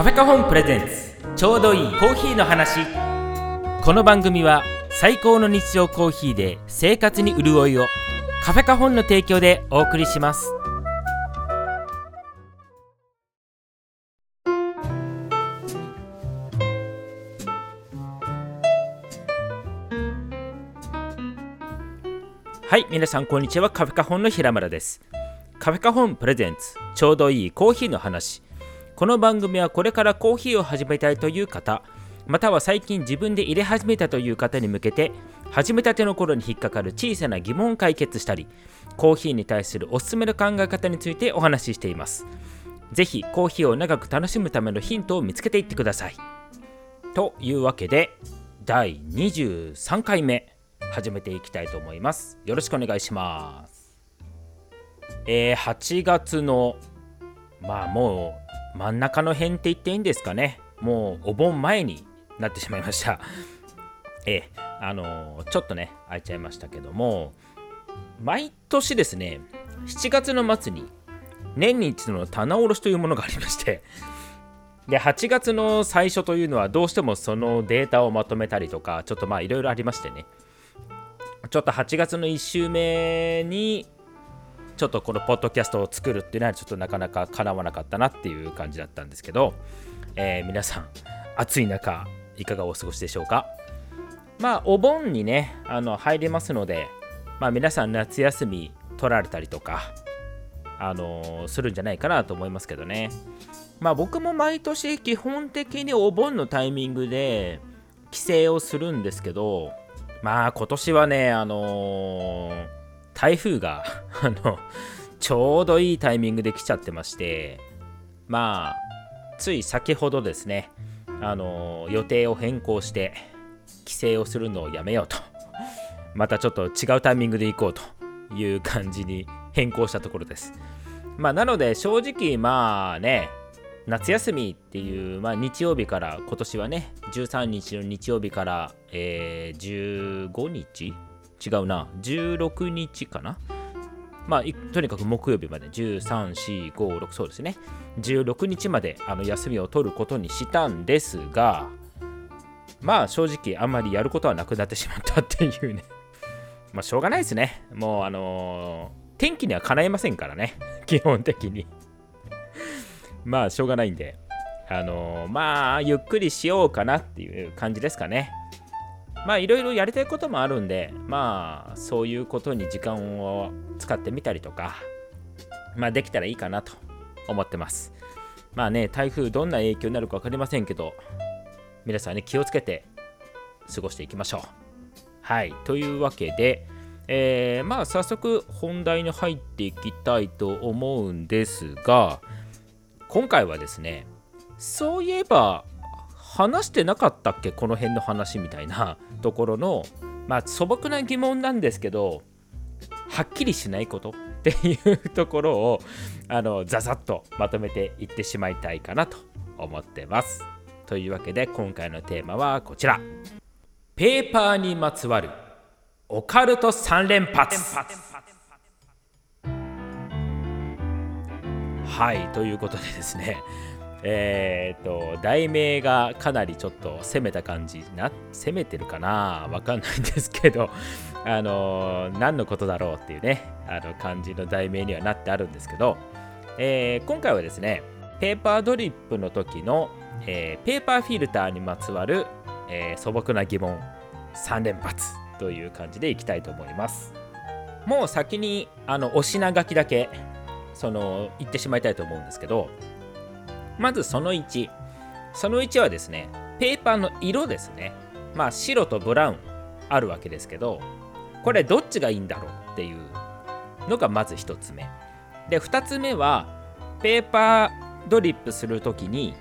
カフェカホンプレゼンツ。ちょうどいいコーヒーの話。この番組は最高の日常コーヒーで生活に潤いを。カフェカホンの提供でお送りします。はい皆さんこんにちは。カフェカホンの平村です。カフェカホンプレゼンツ。ちょうどいいコーヒーの話。この番組はこれからコーヒーを始めたいという方または最近自分で入れ始めたという方に向けて始めたての頃に引っかかる小さな疑問を解決したりコーヒーに対するおすすめの考え方についてお話ししています。ぜひコーヒーを長く楽しむためのヒントを見つけていってください。というわけで第23回目始めていきたいと思います。よろしくお願いします。えー、8月のまあもう真ん中の辺って言っていいんですかね。もうお盆前になってしまいました。えー、あの、ちょっとね空いちゃいましたけども。毎年ですね7月の末に年に一度の棚卸しというものがありまして。で8月の最初というのはどうしてもそのデータをまとめたりとかちょっとまあいろいろありましてね。ちょっと8月の1週目にちょっとこのポッドキャストを作るっていうのはちょっとなかなか叶わなかったなっていう感じだったんですけど、えー、皆さん暑い中いかがお過ごしでしょうか？まあお盆にねあの入りますのでまあ皆さん夏休み取られたりとかあのー、するんじゃないかなと思いますけどね。まあ僕も毎年基本的にお盆のタイミングで帰省をするんですけどまあ今年はね、あのー、台風が あの、ちょうどいいタイミングで来ちゃってまして、まあ、つい先ほどですね、あの、予定を変更して、帰省をするのをやめようと。またちょっと違うタイミングで行こうという感じに変更したところです。まあ、なので正直まあね、夏休みっていう、まあ、日曜日から今年はね13日の日曜日から、えー、15日違うな。16日かな。まあとにかく木曜日まで。13456そうですね。16日まであの休みを取ることにしたんですがまあ正直あんまりやることはなくなってしまったっていうね。まあしょうがないですね。もうあのー、天気にはかないませんからね。基本的に。まあしょうがないんで、あのー、まあゆっくりしようかなっていう感じですかね。まあいろいろやりたいこともあるんで、まあそういうことに時間を使ってみたりとか、まあできたらいいかなと思ってます。まあね、台風どんな影響になるか分かりませんけど、皆さんね、気をつけて過ごしていきましょう。はい、というわけで、えー、まあ早速本題に入っていきたいと思うんですが、今回はですねそういえば話してなかったっけ？この辺の話みたいなところのまあ素朴な疑問なんですけどはっきりしないこと？っていうところをあのザザッとまとめていってしまいたいかなと思ってます。というわけで今回のテーマはこちら。ペーパーにまつわるオカルト3連発。はいということでですねえー、と題名がかなりちょっと攻めた感じな攻めてるかな？わかんないんですけど あの何のことだろうっていうねあの感じの題名にはなってあるんですけど、えー、今回はですねペーパードリップの時の、えー、ペーパーフィルターにまつわる、えー、素朴な疑問3連発という感じでいきたいと思います。もう先にあのお品書きだけその言ってしまいたいと思うんですけどまずその1その1はですねペーパーの色ですね。まあ白とブラウンあるわけですけどこれどっちがいいんだろうっていうのがまず1つ目。で2つ目はペーパードリップする時に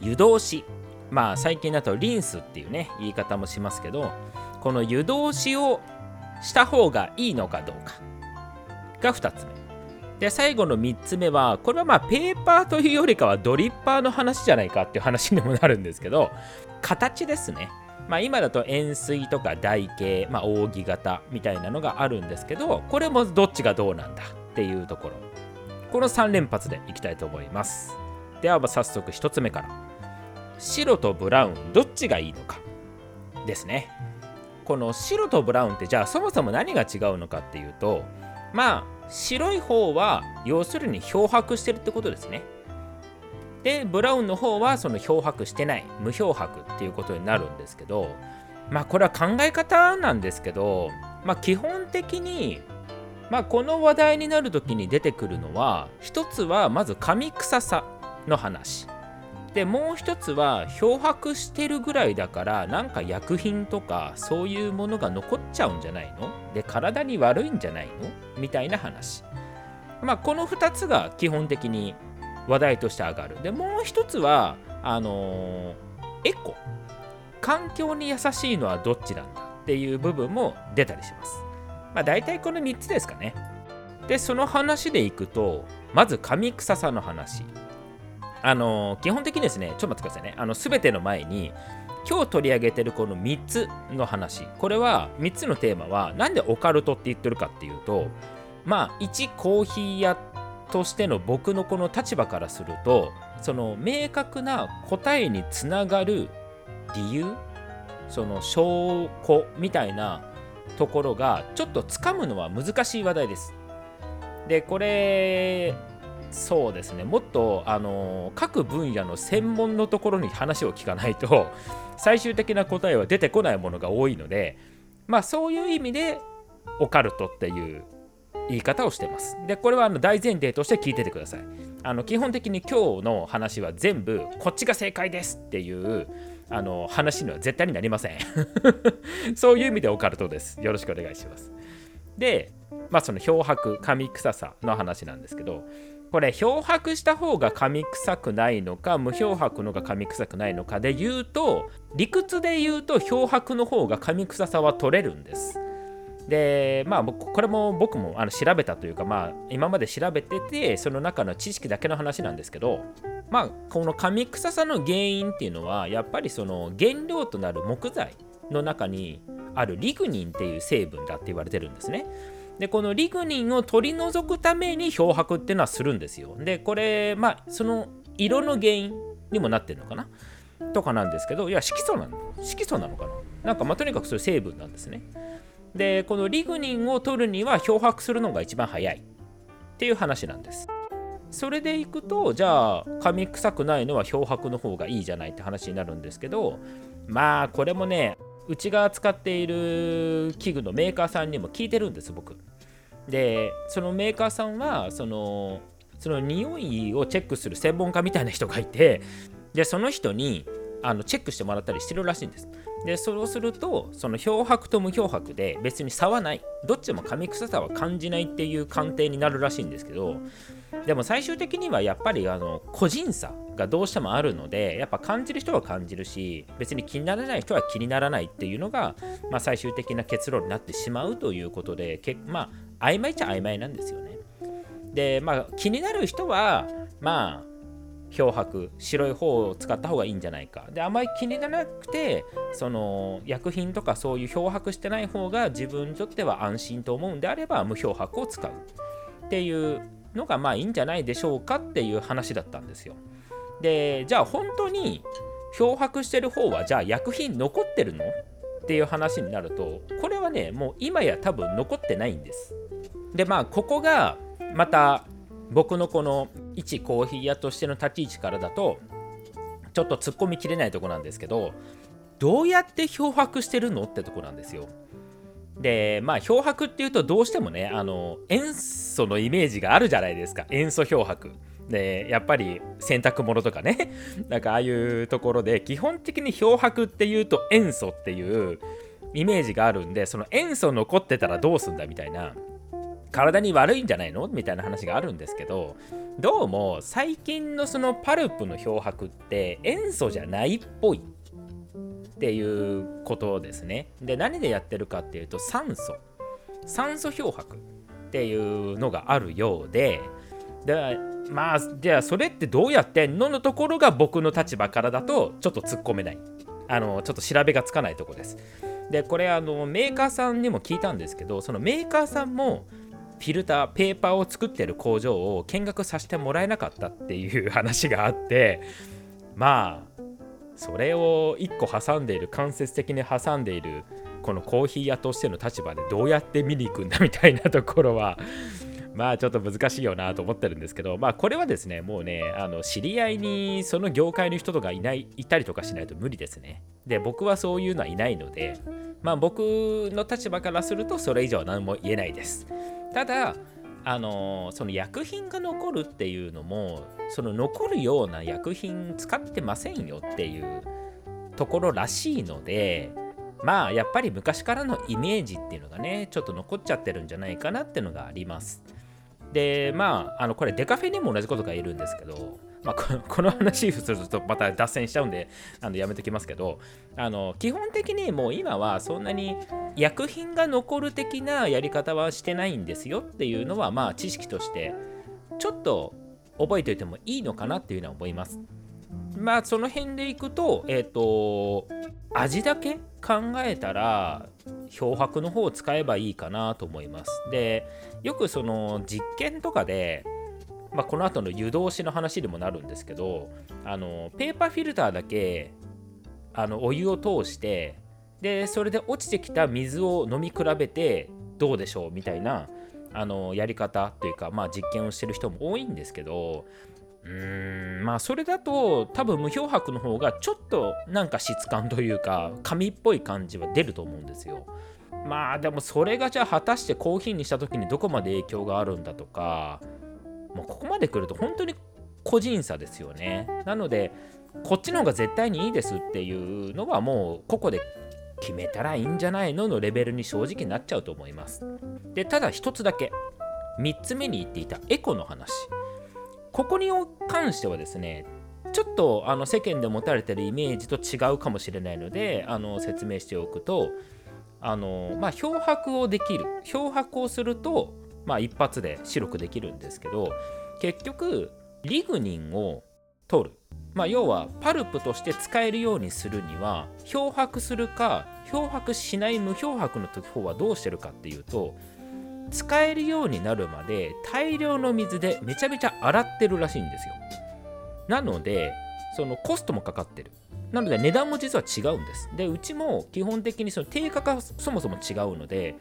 湯通し。まあ最近だとリンスっていうね言い方もしますけどこの湯通しをした方がいいのかどうかが2つ目。で最後の3つ目はこれはまあペーパーというよりかはドリッパーの話じゃないかっていう話にもなるんですけど形ですね。まあ今だと円錐とか台形、まあ、扇形みたいなのがあるんですけどこれもどっちがどうなんだっていうところ。この3連発でいきたいと思います。では早速1つ目から。白とブラウンどっちがいいのかですね。この白とブラウンってじゃあそもそも何が違うのかっていうとまあ白い方は要するに漂白してるってことですね。でブラウンの方はその漂白してない無漂白っていうことになるんですけどまあこれは考え方なんですけどまあ基本的にまあこの話題になる時に出てくるのは一つはまず紙臭さの話。でもう一つは漂白してるぐらいだからなんか薬品とかそういうものが残っちゃうんじゃないの？で体に悪いんじゃないの？みたいな話。まあこの2つが基本的に話題として上がる。でもう一つはあのー、エコ。環境に優しいのはどっちなんだっていう部分も出たりします。まあ大体この3つですかね。でその話でいくとまず紙臭さの話。あのー、基本的にですねちょっと待ってくださいねあの全ての前に今日取り上げてるこの3つの話これは3つのテーマは何でオカルトって言ってるかっていうとまあ1コーヒー屋としての僕のこの立場からするとその明確な答えにつながる理由その証拠みたいなところがちょっとつかむのは難しい話題です。でこれそうですねもっとあの各分野の専門のところに話を聞かないと 最終的な答えは出てこないものが多いのでまあそういう意味でオカルトっていう言い方をしてます。で、これはあの大前提として聞いててください。あの基本的に今日の話は全部こっちが正解ですっていうあの話には絶対になりません。そういう意味でオカルトです。よろしくお願いします。で、まあその漂白、紙臭さの話なんですけど、これ漂白した方が紙臭くないのか無漂白のが紙臭くないのかで言うと理屈で言うと漂白の方が紙臭さは取れるんです。でまあこれも僕もあの調べたというかまあ今まで調べててその中の知識だけの話なんですけどまあこの紙臭さの原因っていうのはやっぱりその原料となる木材の中にあるリグニンっていう成分だって言われてるんですね。でこのリグニンを取り除くために漂白っていうのはするんですよ。でこれまあその色の原因にもなってるのかな？とかなんですけどいや色素なの。色素なのかな？なんかまあとにかくそういう成分なんですね。でこのリグニンを取るには漂白するのが一番早い。っていう話なんです。それでいくとじゃあ紙臭くないのは漂白の方がいいじゃないって話になるんですけどまあこれもねうちが使っている器具のメーカーさんにも聞いてるんです僕。でそのメーカーさんはそのその匂いをチェックする専門家みたいな人がいてでその人にあのチェックしてもらったりしてるらしいんです。でそうするとその漂白と無漂白で別に差はない。どっちも紙臭さは感じないっていう鑑定になるらしいんですけどでも最終的にはやっぱりあの個人差がどうしてもあるのでやっぱ感じる人は感じるし別に気にならない人は気にならないっていうのが、まあ、最終的な結論になってしまうということでけまあ曖昧っちゃ曖昧なんですよね。でまあ気になる人はまあ漂白白い方を使った方がいいんじゃないかであまり気にならなくてその薬品とかそういう漂白してない方が自分にとっては安心と思うんであれば無漂白を使うっていうのがまあいいんじゃないでしょうかっていう話だったんですよでじゃあ本当に漂白してる方はじゃあ薬品残ってるの？っていう話になるとこれはねもう今や多分残ってないんですでまあここがまた僕のこの一コーヒー屋としての立ち位置からだとちょっと突っ込みきれないとこなんですけどどうやって漂白してるの？ってとこなんですよ。でまあ漂白っていうとどうしてもねあの塩素のイメージがあるじゃないですか塩素漂白。でやっぱり洗濯物とかね なんかああいうところで基本的に漂白っていうと塩素っていうイメージがあるんでその塩素残ってたらどうすんだみたいな体に悪いんじゃないの？みたいな話があるんですけどどうも最近のそのパルプの漂白って塩素じゃないっぽいっていうことですね。で何でやってるかっていうと酸素。酸素漂白っていうのがあるようででまあじゃあそれってどうやってんののところが僕の立場からだとちょっと突っ込めない。あのちょっと調べがつかないとこです。でこれあのメーカーさんにも聞いたんですけどそのメーカーさんもフィルターペーパーを作ってる工場を見学させてもらえなかったっていう話があってまあそれを1個挟んでいる間接的に挟んでいるこのコーヒー屋としての立場でどうやって見に行くんだみたいなところはまあちょっと難しいよなと思ってるんですけどまあこれはですねもうねあの知り合いにその業界の人とかいないいたりとかしないと無理ですね。で僕はそういうのはいないのでまあ僕の立場からするとそれ以上は何も言えないです。ただあのその薬品が残るっていうのもその残るような薬品使ってませんよっていうところらしいのでまあやっぱり昔からのイメージっていうのがねちょっと残っちゃってるんじゃないかなっていうのがあります。でまああのこれデカフェにも同じことが言えるんですけどまあ、こ の話するとまた脱線しちゃうんであのやめときますけどあの基本的にもう今はそんなに薬品が残る的なやり方はしてないんですよっていうのはまあ知識としてちょっと覚えておいてもいいのかなっていうのは思います。まあその辺でいくとえっ、ー、と味だけ考えたら漂白の方を使えばいいかなと思います。でよくその実験とかでまあ、この後の湯通しの話にもなるんですけどあのペーパーフィルターだけあのお湯を通してでそれで落ちてきた水を飲み比べてどうでしょうみたいなあのやり方というか、まあ、実験をしてる人も多いんですけどうんまあそれだと多分無漂白の方がちょっとなんか質感というか紙っぽい感じは出ると思うんですよ。まあでもそれがじゃあ果たしてコーヒーにした時にどこまで影響があるんだとかもうここまで来ると本当に個人差ですよね。なので、こっちの方が絶対にいいですっていうのはもうここで決めたらいいんじゃないののレベルに正直なっちゃうと思います。で、ただ一つだけ、3つ目に言っていたエコの話。ここに関してはですね、ちょっとあの世間で持たれてるイメージと違うかもしれないのであの説明しておくとあの、まあ、漂白をできる漂白をするとまあ、一発で白くできるんですけど結局リグニンを取る、まあ、要はパルプとして使えるようにするには漂白するか漂白しない無漂白の時方はどうしてるかっていうと使えるようになるまで大量の水でめちゃめちゃ洗ってるらしいんですよ。なのでそのコストもかかってる。なので値段も実は違うんです。でうちも基本的にその定価がそもそも違うので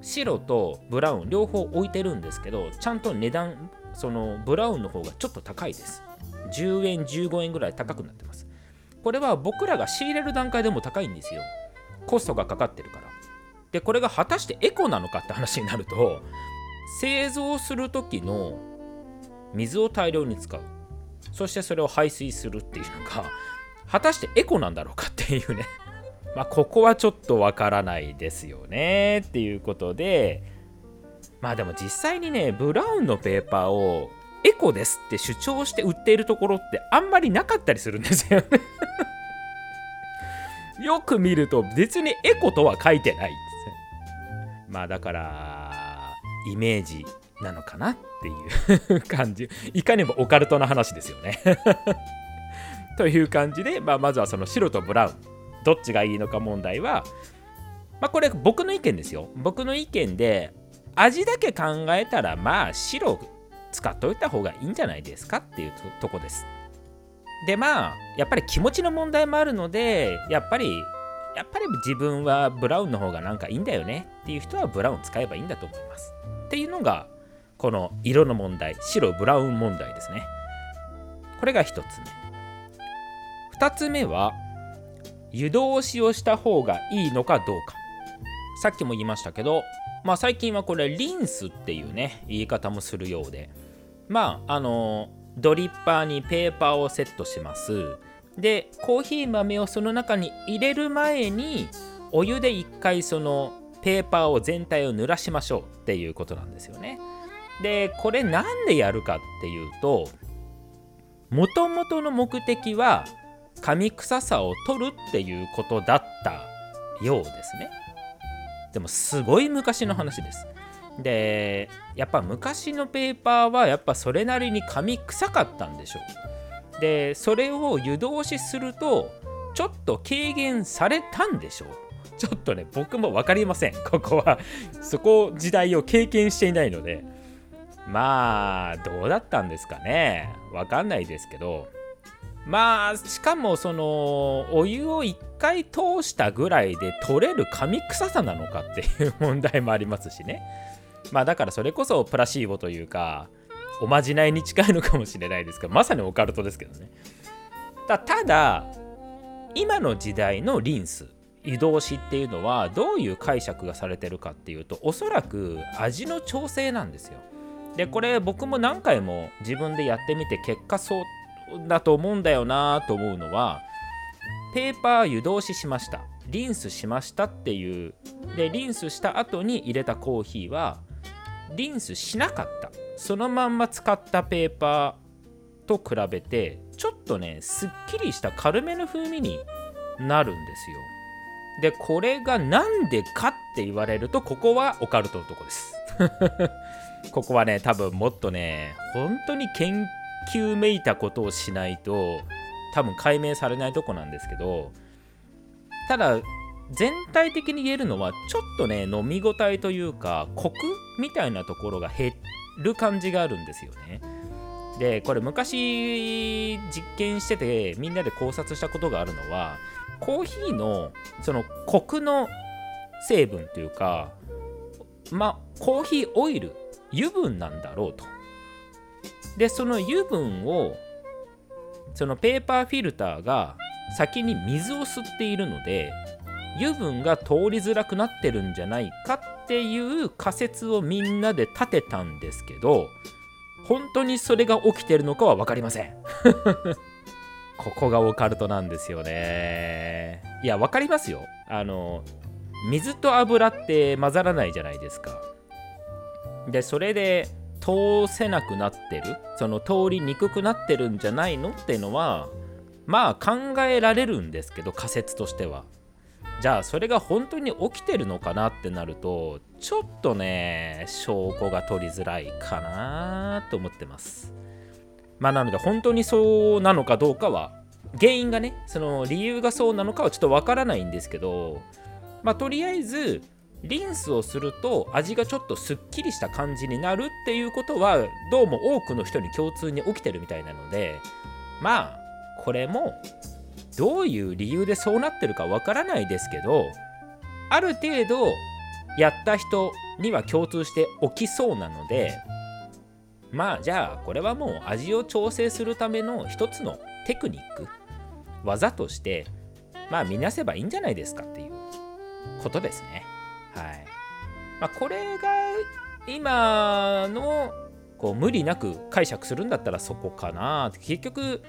白とブラウン両方置いてるんですけどちゃんと値段そのブラウンの方がちょっと高いです。10円15円ぐらい高くなってます。これは僕らが仕入れる段階でも高いんですよ。コストがかかってるから。でこれが果たしてエコなのかって話になると製造する時の水を大量に使う。そしてそれを排水するっていうのが果たしてエコなんだろうかっていうね。まあ、ここはちょっとわからないですよね。っていうことでまあでも実際にねブラウンのペーパーをエコですって主張して売っているところってあんまりなかったりするんですよね。よく見ると別にエコとは書いてない。まあだからイメージなのかなっていう感じ いかにもオカルトな話ですよね という感じで、まあ、まずはその白とブラウンどっちがいいのか問題は、まあ、これ僕の意見ですよ。僕の意見で、味だけ考えたら、まあ、白使っといた方がいいんじゃないですかっていうとこです。で、まあ、やっぱり気持ちの問題もあるので、やっぱり、やっぱり自分はブラウンの方がなんかいいんだよねっていう人はブラウン使えばいいんだと思います。っていうのが、この色の問題、白ブラウン問題ですね。これが1つ目。2つ目は、湯通しをした方がいいのかどうかさっきも言いましたけどまあ最近はこれリンスっていうね言い方もするようでまああのドリッパーにペーパーをセットしますでコーヒー豆をその中に入れる前にお湯で一回そのペーパーを全体を濡らしましょうっていうことなんですよねでこれなんでやるかっていうともともとの目的は紙臭さを取るっていうことだったようですね。でもすごい昔の話です。でやっぱ昔のペーパーはやっぱそれなりに紙臭かったんでしょう。でそれを湯通しするとちょっと軽減されたんでしょう。ちょっとね僕も分かりません。ここは。そこ時代を経験していないので。まあどうだったんですかね。分かんないですけど。まあしかもそのお湯を1回通したぐらいで取れる紙臭さなのかっていう問題もありますしね。まあだからそれこそプラシーボというかおまじないに近いのかもしれないですけどまさにオカルトですけどね。ただ今の時代のリンス湯通しっていうのはどういう解釈がされてるかっていうとおそらく味の調整なんですよ。でこれ僕も何回も自分でやってみて結果そうだと思うんだよなと思うのはペーパー湯通ししました。リンスしましたっていう。でリンスした後に入れたコーヒーはリンスしなかった。そのまんま使ったペーパーと比べてちょっとねすっきりした軽めの風味になるんですよ。でこれが何でかって言われるとここはオカルトのとこです。ここはね多分もっとね本当に研究めいたことをしないと多分解明されないとこなんですけどただ全体的に言えるのはちょっとね飲み応えというかコクみたいなところが減っる感じがあるんですよね。でこれ昔実験しててみんなで考察したことがあるのはコーヒーのそのコクの成分というかまあコーヒーオイル油分なんだろうとでその油分をそのペーパーフィルターが先に水を吸っているので油分が通りづらくなってるんじゃないかっていう仮説をみんなで立てたんですけど本当にそれが起きてるのかは分かりません。ここがオカルトなんですよね。いや分かりますよ。あの水と油って混ざらないじゃないですか。でそれで通せなくなってるその通りにくくなってるんじゃないのっていうのはまあ考えられるんですけど仮説としては。じゃあそれが本当に起きてるのかなってなるとちょっとね証拠が取りづらいかなと思ってます。まあなので本当にそうなのかどうかは原因がねその理由がそうなのかはちょっとわからないんですけどまあとりあえずリンスをすると味がちょっとすっきりした感じになるっていうことはどうも多くの人に共通に起きてるみたいなのでまあこれもどういう理由でそうなってるかわからないですけどある程度やった人には共通して起きそうなのでまあじゃあこれはもう味を調整するための一つのテクニック技としてまあ見なせばいいんじゃないですかっていうことですね。はいまあ、これが今のこう無理なく解釈するんだったらそこかな結局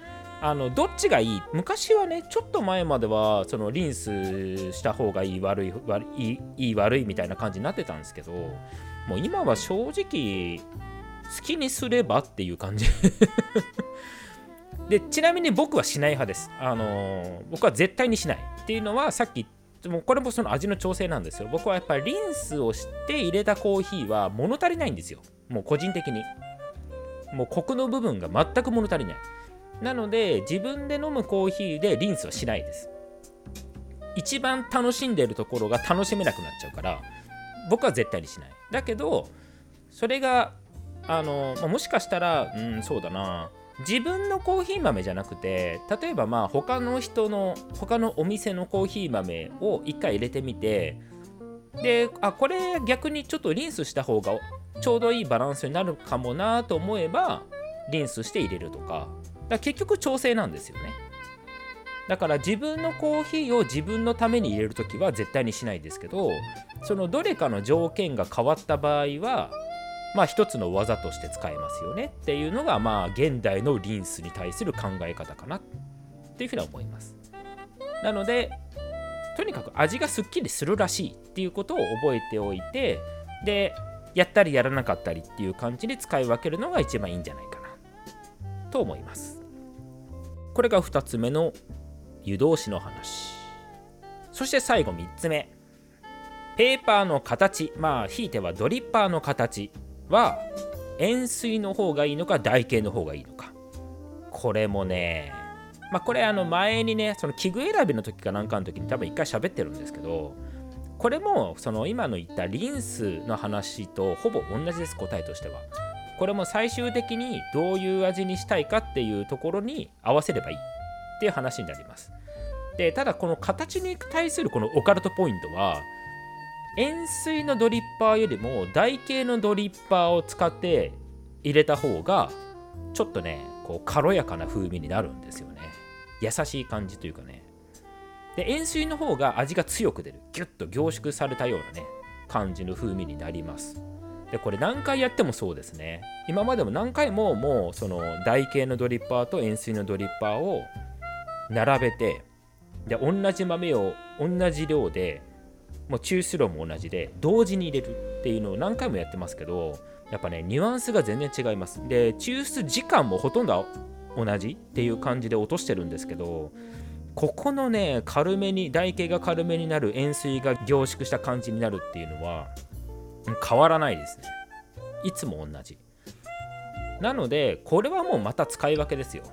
あのどっちがいい？昔はねちょっと前まではそのリンスした方がいい悪い悪いいい悪いみたいな感じになってたんですけどもう今は正直好きにすればっていう感じ。でちなみに僕はしない派です。あの僕は絶対にしないっていうのはさっきもうこれもその味の調整なんですよ。僕はやっぱりリンスをして入れたコーヒーは物足りないんですよ。もう個人的に。もうコクの部分が全く物足りない。なので自分で飲むコーヒーでリンスはしないです。一番楽しんでるところが楽しめなくなっちゃうから僕は絶対にしない。だけどそれがあの、もしかしたらうんそうだな。自分のコーヒー豆じゃなくて例えばまあ他の人の他のお店のコーヒー豆を一回入れてみてであこれ逆にちょっとリンスした方がちょうどいいバランスになるかもなと思えばリンスして入れるとか。だ結局調整なんですよね。だから自分のコーヒーを自分のために入れるときは絶対にしないですけどそのどれかの条件が変わった場合はまあ一つの技として使えますよね。っていうのがまあ現代のリンスに対する考え方かなっていうふうには思います。なのでとにかく味がすっきりするらしいっていうことを覚えておいてでやったりやらなかったりっていう感じで使い分けるのが一番いいんじゃないかと思います。これが2つ目の湯通しの話。そして最後3つ目。ペーパーの形。まあひいてはドリッパーの形は円錐の方がいいのか台形の方がいいのか。これもねまあこれあの前にねその器具選びの時かなんかの時に多分一回喋ってるんですけどこれもその今の言ったリンスの話とほぼ同じです答えとしては。これも最終的にどういう味にしたいかっていうところに合わせればいいっていう話になります。でただこの形に対するこのオカルトポイントは円錐のドリッパーよりも台形のドリッパーを使って入れた方がちょっとねこう軽やかな風味になるんですよね。優しい感じというかね。で塩水の方が味が強く出る。ギュッと凝縮されたようなね感じの風味になります。でこれ何回やってもそうですね。今までも何回ももうその台形のドリッパーと塩水のドリッパーを並べてで同じ豆を同じ量でもう抽出量も同じで同時に入れるっていうのを何回もやってますけどやっぱねニュアンスが全然違います。で抽出時間もほとんど同じっていう感じで落としてるんですけどここのね軽めに台形が軽めになる塩水が凝縮した感じになるっていうのは変わらないですね。いつも同じ。なのでこれはもうまた使い分けですよ。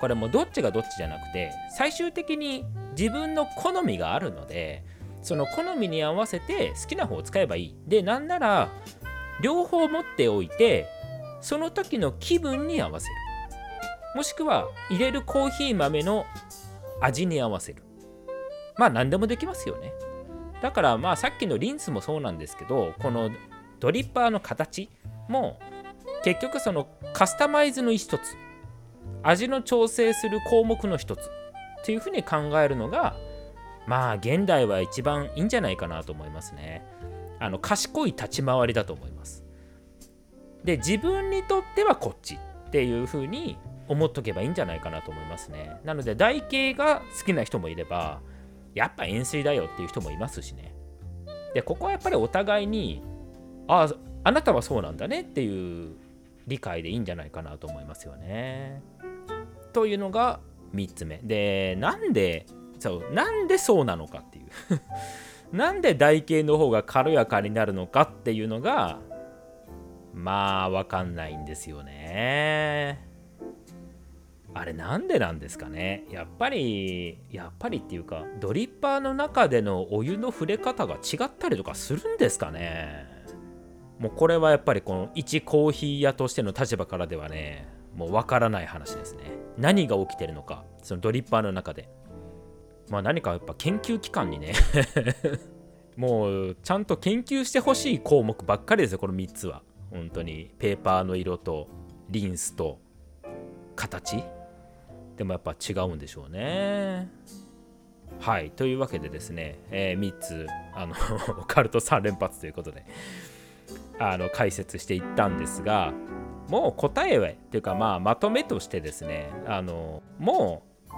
これもどっちがどっちじゃなくて最終的に自分の好みがあるのでその好みに合わせて好きな方を使えばいい。でなんなら両方持っておいてその時の気分に合わせる。もしくは入れるコーヒー豆の味に合わせる。まあ何でもできますよね。だからまあさっきのリンスもそうなんですけどこのドリッパーの形も結局そのカスタマイズの一つ味の調整する項目の一つっていうふうに考えるのがまあ現代は一番いいんじゃないかなと思いますね。あの賢い立ち回りだと思います。で自分にとってはこっちっていうふうに思っとけばいいんじゃないかなと思いますね。なので台形が好きな人もいればやっぱ円錐だよっていう人もいますしね。でここはやっぱりお互いにあああなたはそうなんだねっていう理解でいいんじゃないかなと思いますよね。というのが3つ目。でなんでそうなんでそうなのかっていう。なんで台形の方が軽やかになるのかっていうのがまあわかんないんですよね。あれなんでなんですかね。やっぱりやっぱりっていうかドリッパーの中でのお湯の触れ方が違ったりとかするんですかね。もうこれはやっぱりこの一コーヒー屋としての立場からではねもうわからない話ですね。何が起きてるのかそのドリッパーの中で。まあ何かやっぱ研究機関にね。もうちゃんと研究してほしい項目ばっかりですよこの3つは。本当にペーパーの色とリンスと形。でもやっぱ違うんでしょうね。はい。というわけでですね、えー、3つあの オカルト3連発ということであの解説していったんですがもう答えはっていうかまあまとめとしてですねあのもう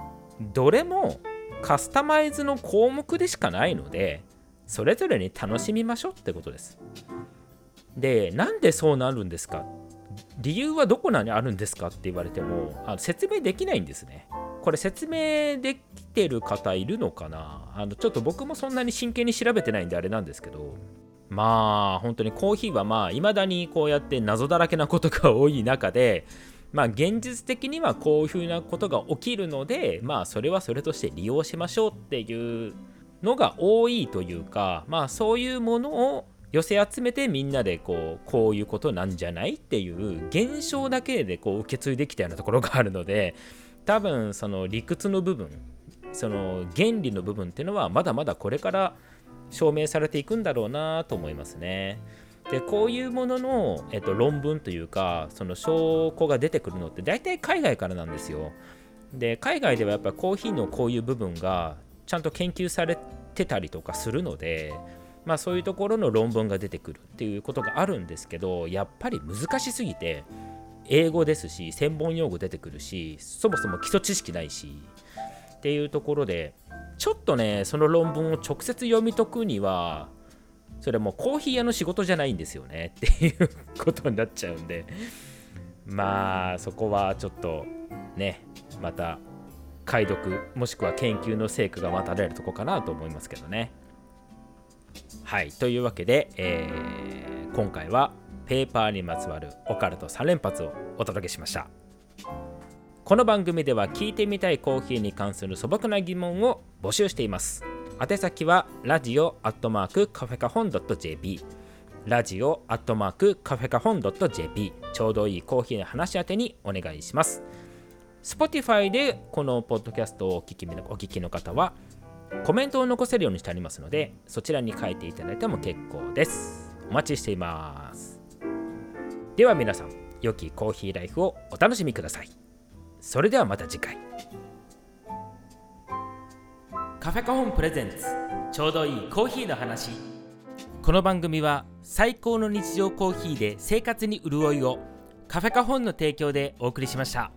どれもカスタマイズの項目でしかないのでそれぞれに楽しみましょうってことです。でなんでそうなるんですか理由はどこにあるんですかって言われてもあの説明できないんですね。これ説明できてる方いるのかな？あのちょっと僕もそんなに真剣に調べてないんであれなんですけど。まあ本当にコーヒーはまあ未だにこうやって謎だらけなことが多い中でまあ現実的にはこういうふうなことが起きるのでまあそれはそれとして利用しましょうっていうのが多いというかまあそういうものを寄せ集めてみんなでこうこういうことなんじゃないっていう現象だけでこう受け継いできたようなところがあるので多分その理屈の部分その原理の部分っていうのはまだまだこれから証明されていくんだろうなと思いますね。でこういうものの、えっと、論文というかその証拠が出てくるのって大体海外からなんですよ。で海外ではやっぱコーヒーのこういう部分がちゃんと研究されてたりとかするので、まあ、そういうところの論文が出てくるっていうことがあるんですけどやっぱり難しすぎて英語ですし専門用語出てくるしそもそも基礎知識ないしっていうところでちょっとねその論文を直接読み解くにはそれもコーヒー屋の仕事じゃないんですよね っていうことになっちゃうんで。まあそこはちょっとねまた解読もしくは研究の成果が待たれるとこかなと思いますけどね。はい。というわけで、えー、今回はペーパーにまつわるオカルト3連発をお届けしました。この番組では聞いてみたいコーヒーに関する素朴な疑問を募集しています。宛先はラジオアットマークカフェカホン .jp ラジオアットマークカフェカホン .jp ちょうどいいコーヒーの話宛てにお願いします。Spotify でこのポッドキャストをお聞きお聞きの方はコメントを残せるようにしてありますのでそちらに書いていただいても結構です。お待ちしています。では皆さん良きコーヒーライフをお楽しみください。それではまた次回。カフェカホンプレゼンツちょうどいいコーヒーの話。この番組は最高の日常コーヒーで生活に潤いをカフェカホンの提供でお送りしました。